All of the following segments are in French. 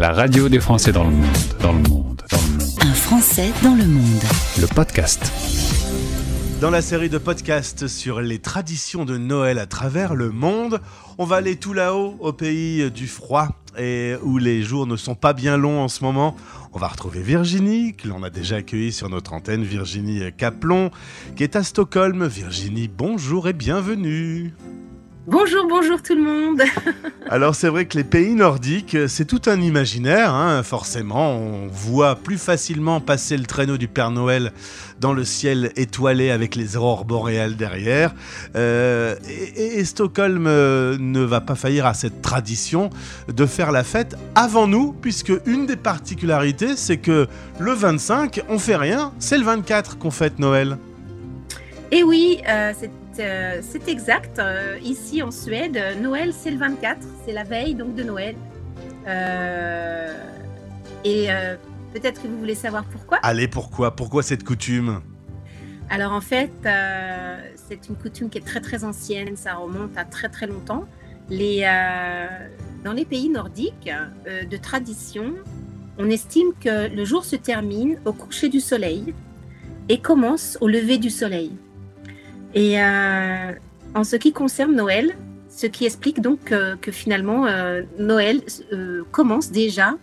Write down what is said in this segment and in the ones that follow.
La radio des Français dans le monde, dans le monde, dans le monde. Un Français dans le monde. Le podcast. Dans la série de podcasts sur les traditions de Noël à travers le monde, on va aller tout là-haut, au pays du froid, et où les jours ne sont pas bien longs en ce moment. On va retrouver Virginie, que l'on a déjà accueillie sur notre antenne, Virginie Caplon, qui est à Stockholm. Virginie, bonjour et bienvenue. Bonjour, bonjour tout le monde. Alors c'est vrai que les pays nordiques, c'est tout un imaginaire, hein. forcément. On voit plus facilement passer le traîneau du Père Noël dans le ciel étoilé avec les aurores boréales derrière. Euh, et, Stockholm euh, ne va pas faillir à cette tradition de faire la fête avant nous, puisque une des particularités, c'est que le 25, on fait rien, c'est le 24 qu'on fête Noël. Et oui, euh, c'est c'est exact. Euh, ici en Suède, Noël c'est le 24, c'est la veille donc de Noël. Euh, et peut-être que vous voulez savoir pourquoi? Allez, pourquoi? Pourquoi cette coutume? Alors en fait, c'est une coutume qui est très très ancienne, ça remonte à très très longtemps. Les, dans les pays nordiques de tradition, on estime que le jour se termine au coucher du soleil et commence au lever du soleil. Et euh, en ce qui concerne Noël, ce qui explique donc que, finalement euh, Noël euh, commence déjà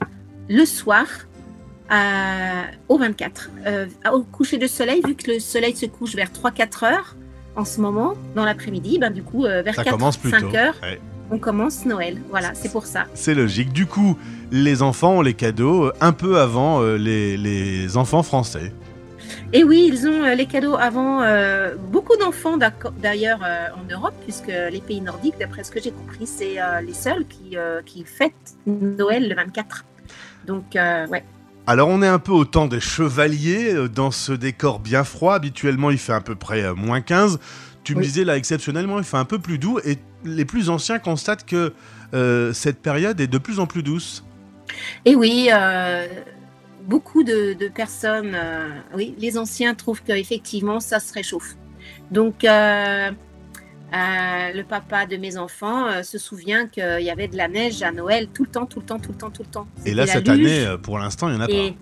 le soir au 24. au coucher de soleil, vu que le soleil se couche vers 3-4 heures en ce moment, dans l'après-midi, ben, du coup, vers 4-5 heures, on commence Noël. Voilà, c'est pour ça. C'est logique. Du coup, les enfants ont les cadeaux un peu avant les enfants français. Et oui, ils ont euh, les cadeaux avant euh, beaucoup d'enfants d'ailleurs euh, en Europe, puisque les pays nordiques, d'après ce que j'ai compris, c'est les seuls qui, qui, fêtent Noël le 24. Donc, ouais. Alors on est un peu au temps des chevaliers dans ce décor bien froid. Habituellement il fait à peu près moins 15. Tu me disais là exceptionnellement il fait un peu plus doux et les plus anciens constatent que cette période est de plus en plus douce. Et oui, beaucoup de, personnes, euh, oui, les anciens trouvent qu'effectivement, ça se réchauffe. Donc, euh, euh, le papa de mes enfants se souvient qu'il y avait de la neige à Noël tout le temps, tout le temps, tout le temps, tout le temps. Et là, cette année, pour l'instant, il n'y en a et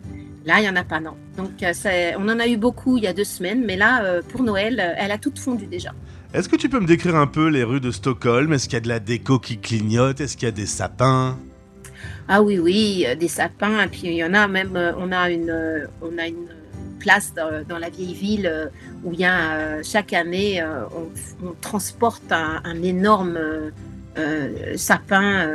Là, il n'y en a pas, non. Donc, on en a eu beaucoup il y a deux semaines, mais là, pour Noël, elle a toute fondu déjà. Est-ce que tu peux me décrire un peu les rues de Stockholm? Est-ce qu'il y a de la déco qui clignote? Est-ce qu'il y a des sapins? Ah oui, oui, euh, des sapins. Et puis il y en a même, euh, on a une, euh, on a une place dans, la vieille ville où il y a chaque année, on, transporte un, énorme sapin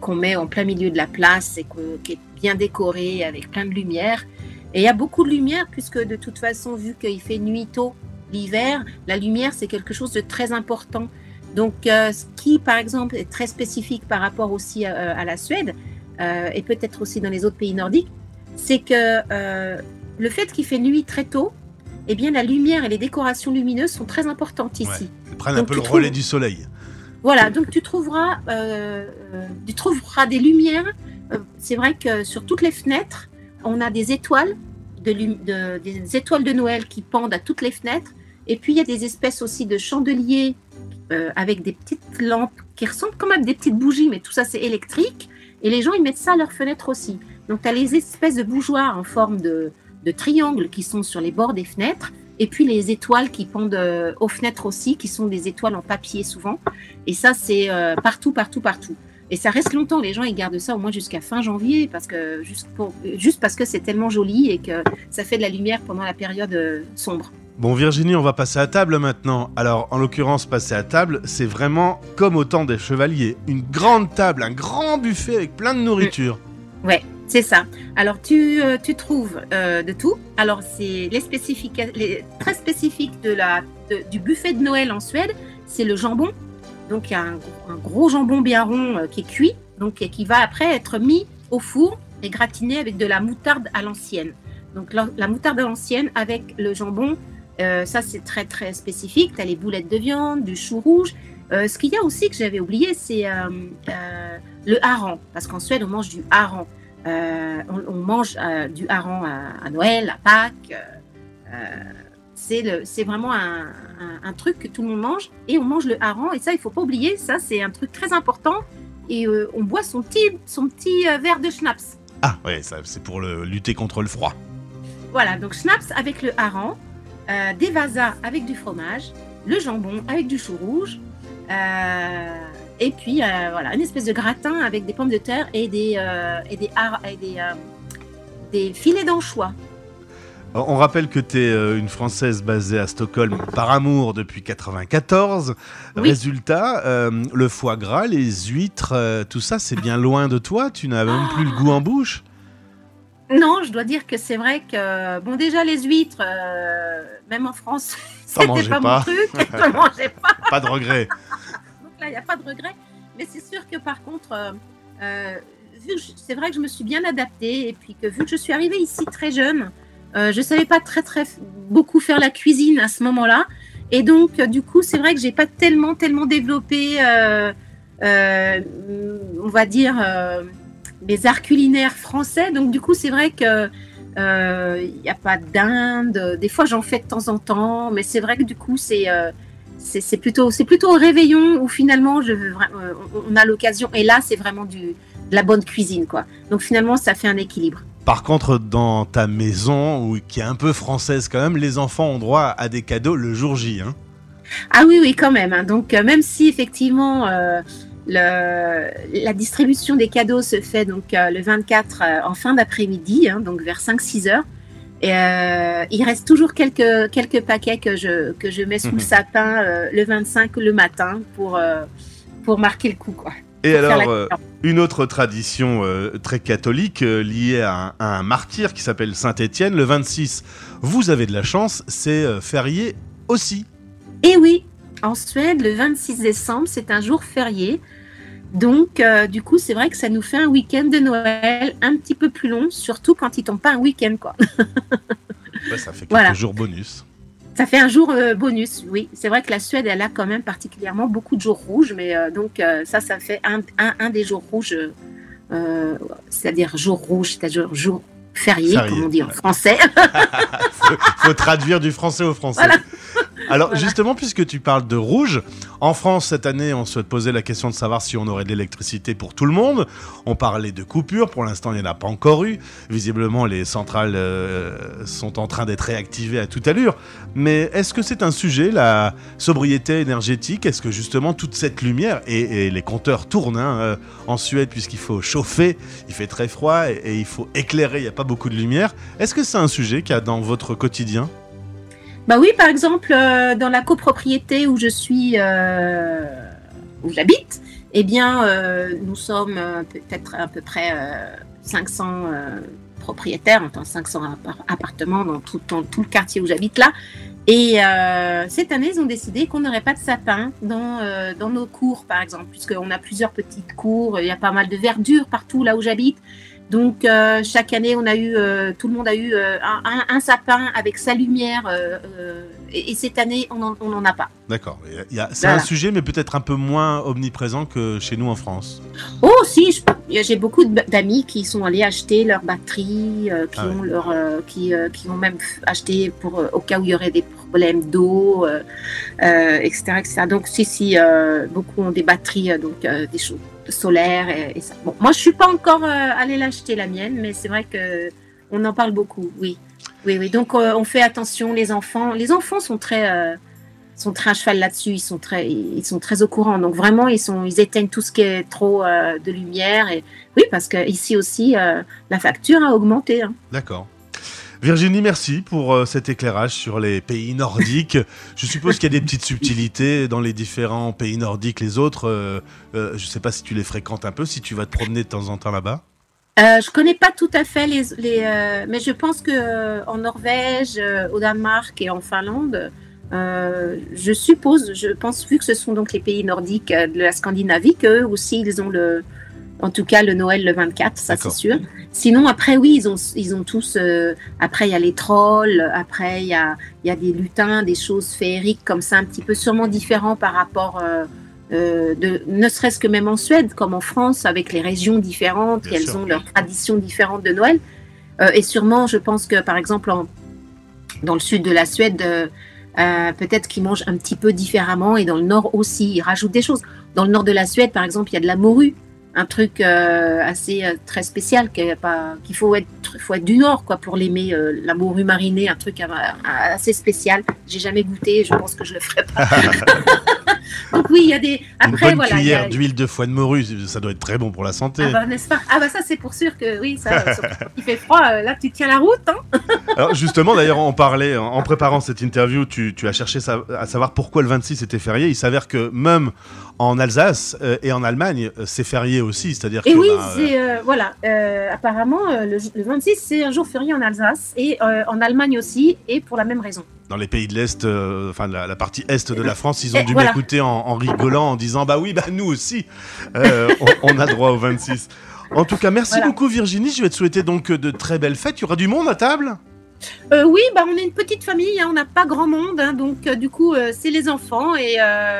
qu'on met en plein milieu de la place et qui est bien décoré avec plein de lumière. Et il y a beaucoup de lumière puisque de toute façon, vu qu'il fait nuit tôt l'hiver, la lumière c'est quelque chose de très important. Donc, ce qui, par exemple, est très spécifique par rapport aussi à la Suède, euh, et peut-être aussi dans les autres pays nordiques, c'est que euh, le fait qu'il fait nuit très tôt, eh bien la lumière et les décorations lumineuses sont très importantes ici. elles prennent un peu le relais du soleil. Voilà, donc tu trouveras, euh, tu trouveras des lumières. c'est vrai que sur toutes les fenêtres, on a des étoiles, de, des étoiles de Noël qui pendent à toutes les fenêtres. Et puis il y a des espèces aussi de chandeliers avec des petites lampes qui ressemblent comme à des petites bougies, mais tout ça c'est électrique. Et les gens, ils mettent ça à leurs fenêtres aussi. Donc, tu as les espèces de bougeoirs en forme de, de triangle qui sont sur les bords des fenêtres. Et puis les étoiles qui pendent euh, aux fenêtres aussi, qui sont des étoiles en papier souvent. Et ça, c'est euh, partout, partout, partout. Et ça reste longtemps. Les gens, ils gardent ça au moins jusqu'à fin janvier, parce que juste, pour, juste parce que c'est tellement joli et que ça fait de la lumière pendant la période euh, sombre. Bon Virginie, on va passer à table maintenant. Alors en l'occurrence, passer à table, c'est vraiment comme au temps des chevaliers. Une grande table, un grand buffet avec plein de nourriture. Mm. Ouais, c'est ça. Alors tu, euh, tu trouves euh, de tout. Alors c'est les spécifiques, les, très spécifiques de la, du buffet de Noël en Suède, c'est le jambon. Donc il y a un, gros jambon bien rond euh, qui est cuit, donc et qui va après être mis au four et gratiné avec de la moutarde à l'ancienne. Donc la moutarde à l'ancienne avec le jambon euh, ça, c'est très, très spécifique. Tu as les boulettes de viande, du chou rouge. Euh, ce qu'il y a aussi que j'avais oublié, c'est euh, le hareng. Parce qu'en Suède, on mange du hareng. On, mange du hareng à, Noël, à Pâques. c'est vraiment un, truc que tout le monde mange. Et on mange le hareng. Et ça, il faut pas oublier. Ça, c'est un truc très important et on boit son petit, son petit verre de schnapps. Ah, ouais, ça, c'est pour le, lutter contre le froid. Voilà, donc schnapps avec le hareng, euh, des vasas avec du fromage, le jambon avec du chou rouge, euh, et puis euh, voilà, une espèce de gratin avec des pommes de terre et des, et des, et des, des filets d'anchois. On rappelle que tu es une Française basée à Stockholm par amour depuis 94. Oui. Résultat, euh, le foie gras, les huîtres, euh, tout ça, c'est bien loin de toi. Tu n'as même plus le goût en bouche. Non, je dois dire que c'est vrai que, bon, déjà les huîtres, euh, même en France, c'était pas, pas. mon truc, mangeais pas. Pas de regret. Donc là, il n'y a pas de regret. Mais c'est sûr que par contre, euh, euh, c'est vrai que je me suis bien adaptée et puis que vu que je suis arrivée ici très jeune, euh, je savais pas très très beaucoup faire la cuisine à ce moment-là. Et donc, du coup, c'est vrai que j'ai pas tellement tellement développé, on va dire, euh, mes arts culinaires français. Donc, du coup, c'est vrai que euh, il n'y a pas d'Inde. Des fois, j'en fais de temps en temps, mais c'est vrai que du coup, c'est euh, c'est plutôt, c'est plutôt au réveillon où finalement je veux euh, on- a l'occasion. Et là, c'est vraiment du, de la bonne cuisine, quoi. Donc finalement, ça fait un équilibre. Par contre, dans ta maison, où, qui est un peu française quand même, les enfants ont droit à des cadeaux le jour J. Hein. Ah oui, oui, quand même. hein. Donc euh, même si effectivement euh, le, la distribution des cadeaux se fait donc euh, le 24 euh, en fin d'après-midi, hein, donc vers 5-6 heures. Et, euh, il reste toujours quelques, quelques paquets que je, que je mets sous Mhm. le sapin euh, le 25 le matin pour, pour marquer le coup. Quoi. Et alors, une autre tradition très catholique liée à un, à un martyr qui s'appelle Saint Étienne, le 26, vous avez de la chance, c'est férié aussi. Et oui, en Suède, le 26 décembre, c'est un jour férié. Donc, euh, du coup, c'est vrai que ça nous fait un week-end de Noël un petit peu plus long, surtout quand il tombe pas un week-end, quoi. Ouais, ça fait quelques Voilà. jours bonus. Ça fait un jour euh, bonus, oui. C'est vrai que la Suède, elle a quand même particulièrement beaucoup de jours rouges, mais euh, donc ça, ça fait un, un, un des jours rouges, c'est-à-dire jour rouge, c'est-à-dire jour férié, comme on dit en français. faut, faut traduire du français au français. Voilà. Alors Voilà. justement, puisque tu parles de rouge, en France cette année, on se posait la question de savoir si on aurait de l'électricité pour tout le monde. On parlait de coupures, pour l'instant il n'y en a pas encore eu. Visiblement les centrales euh, sont en train d'être réactivées à toute allure. Mais est-ce que c'est un sujet, la sobriété énergétique? Est-ce que justement toute cette lumière, et, et les compteurs tournent hein, euh, en Suède puisqu'il faut chauffer, il fait très froid et, et il faut éclairer, il n'y a pas beaucoup de lumière. Est-ce que c'est un sujet qu'il y a dans votre quotidien? Bah oui, par exemple, euh, dans la copropriété où je suis, euh, où j'habite, eh bien, euh, nous sommes peut-être à peu près euh, 500 euh, propriétaires, enfin 500 appar- appartements dans tout, le quartier où j'habite là. Et cette année, ils ont décidé qu'on n'aurait pas de sapin dans, dans nos cours, par exemple, puisqu'on a plusieurs petites cours, il y a pas mal de verdure partout là où j'habite. Donc euh, chaque année, on a eu, euh, tout le monde a eu euh, un, sapin avec sa lumière. et, et cette année, on n'en a pas. D'accord. C'est Voilà. un sujet, mais peut-être un peu moins omniprésent que chez nous en France. Oh si, j'ai beaucoup d'amis qui sont allés acheter leurs batteries, euh, qui Ah ouais. ont leur, qui, qui ont même acheté pour au cas où il y aurait des problèmes d'eau, etc., etc. Donc si, si, beaucoup ont des batteries, donc des choses solaires et, ça. Bon, moi je suis pas encore euh, allée l'acheter la mienne, mais c'est vrai que on en parle beaucoup. Oui, oui, oui. Donc euh, on fait attention, les enfants. Les enfants sont très euh, sont très à cheval là-dessus, ils sont très, ils sont très au courant. Donc vraiment, ils sont, ils éteignent tout ce qui est trop de lumière. Et oui, parce que ici aussi, la facture a augmenté. hein. D'accord. Virginie, merci pour euh, cet éclairage sur les pays nordiques. Je suppose qu'il y a des petites subtilités dans les différents pays nordiques. Les autres, euh, euh, je ne sais pas si tu les fréquentes un peu, si tu vas te promener de temps en temps là-bas. Euh, je connais pas tout à fait les, mais je pense que en Norvège, au Danemark et en Finlande, je suppose, je pense vu que ce sont donc les pays nordiques de la Scandinavie, qu'eux aussi ils ont le, en tout cas le Noël le 24, ça c'est sûr. Sinon après oui ils ont ils ont tous, euh, après il y a les trolls, après il y a y a des lutins, des choses féeriques comme ça un petit peu sûrement différents par rapport euh, euh, de, ne serait-ce que même en Suède, comme en France, avec les régions différentes, Bien elles sûr. ont leurs traditions différentes de Noël. Et sûrement, je pense que, par exemple, en- dans le sud de la Suède, euh, peut-être qu'ils mangent un petit peu différemment, et dans le nord aussi, ils rajoutent des choses. Dans le nord de la Suède, par exemple, il y a de la morue. Un truc euh, assez euh, très spécial qu'il faut être faut être du nord quoi pour l'aimer euh, la morue marinée un truc assez spécial. J'ai jamais goûté je pense que je le ferai pas donc oui il y a des après une bonne cuillère d'huile de foie de morue ça doit être très bon pour la santé ah bah, n'est-ce pas? Ah bah ça c'est pour sûr que oui ça il fait froid là tu tiens la route hein alors justement d'ailleurs on parlait en préparant cette interview tu, tu as cherché à savoir pourquoi le 26 était férié il s'avère que même en Alsace et en Allemagne c'est férié aussi, c'est-à-dire Et oui, bah, c'est euh, voilà. Euh, apparemment, euh, le, 26 c'est un jour férié en Alsace et en Allemagne aussi, et pour la même raison. Dans les pays de l'est, enfin la, partie est de la France, ils ont dû m'écouter en, rigolant, en disant bah oui, bah nous aussi, on, a droit au 26. En tout cas, merci beaucoup Virginie. Je vais te souhaiter donc de très belles fêtes. Il y aura du monde à table? Euh, oui, bah, on est une petite famille, hein, on n'a pas grand monde, hein, donc euh, du coup euh, c'est les enfants et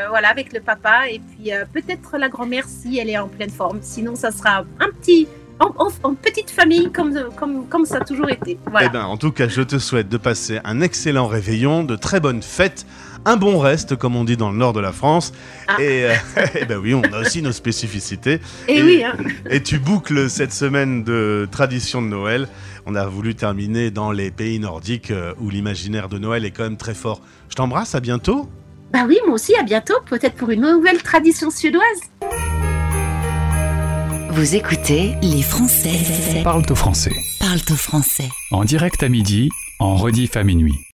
voilà avec le papa et puis peut-être la grand-mère si elle est en pleine forme. Sinon ça sera un petit en, petite famille comme, comme, comme ça a toujours été. Eh ben, en tout cas, je te souhaite de passer un excellent réveillon, de très bonnes fêtes, un bon reste, comme on dit dans le nord de la France. Ah. Et, eh ben oui, on a aussi nos spécificités. Et, oui. Hein. Et tu boucles cette semaine de tradition de Noël on a voulu terminer dans les pays nordiques euh, où l'imaginaire de Noël est quand même très fort. Je t'embrasse, à bientôt. Bah oui, moi aussi, à bientôt, peut-être pour une nouvelle tradition suédoise. Vous écoutez Les Français. Parle-toi français. Parle-toi français. En direct à midi, en rediff à minuit.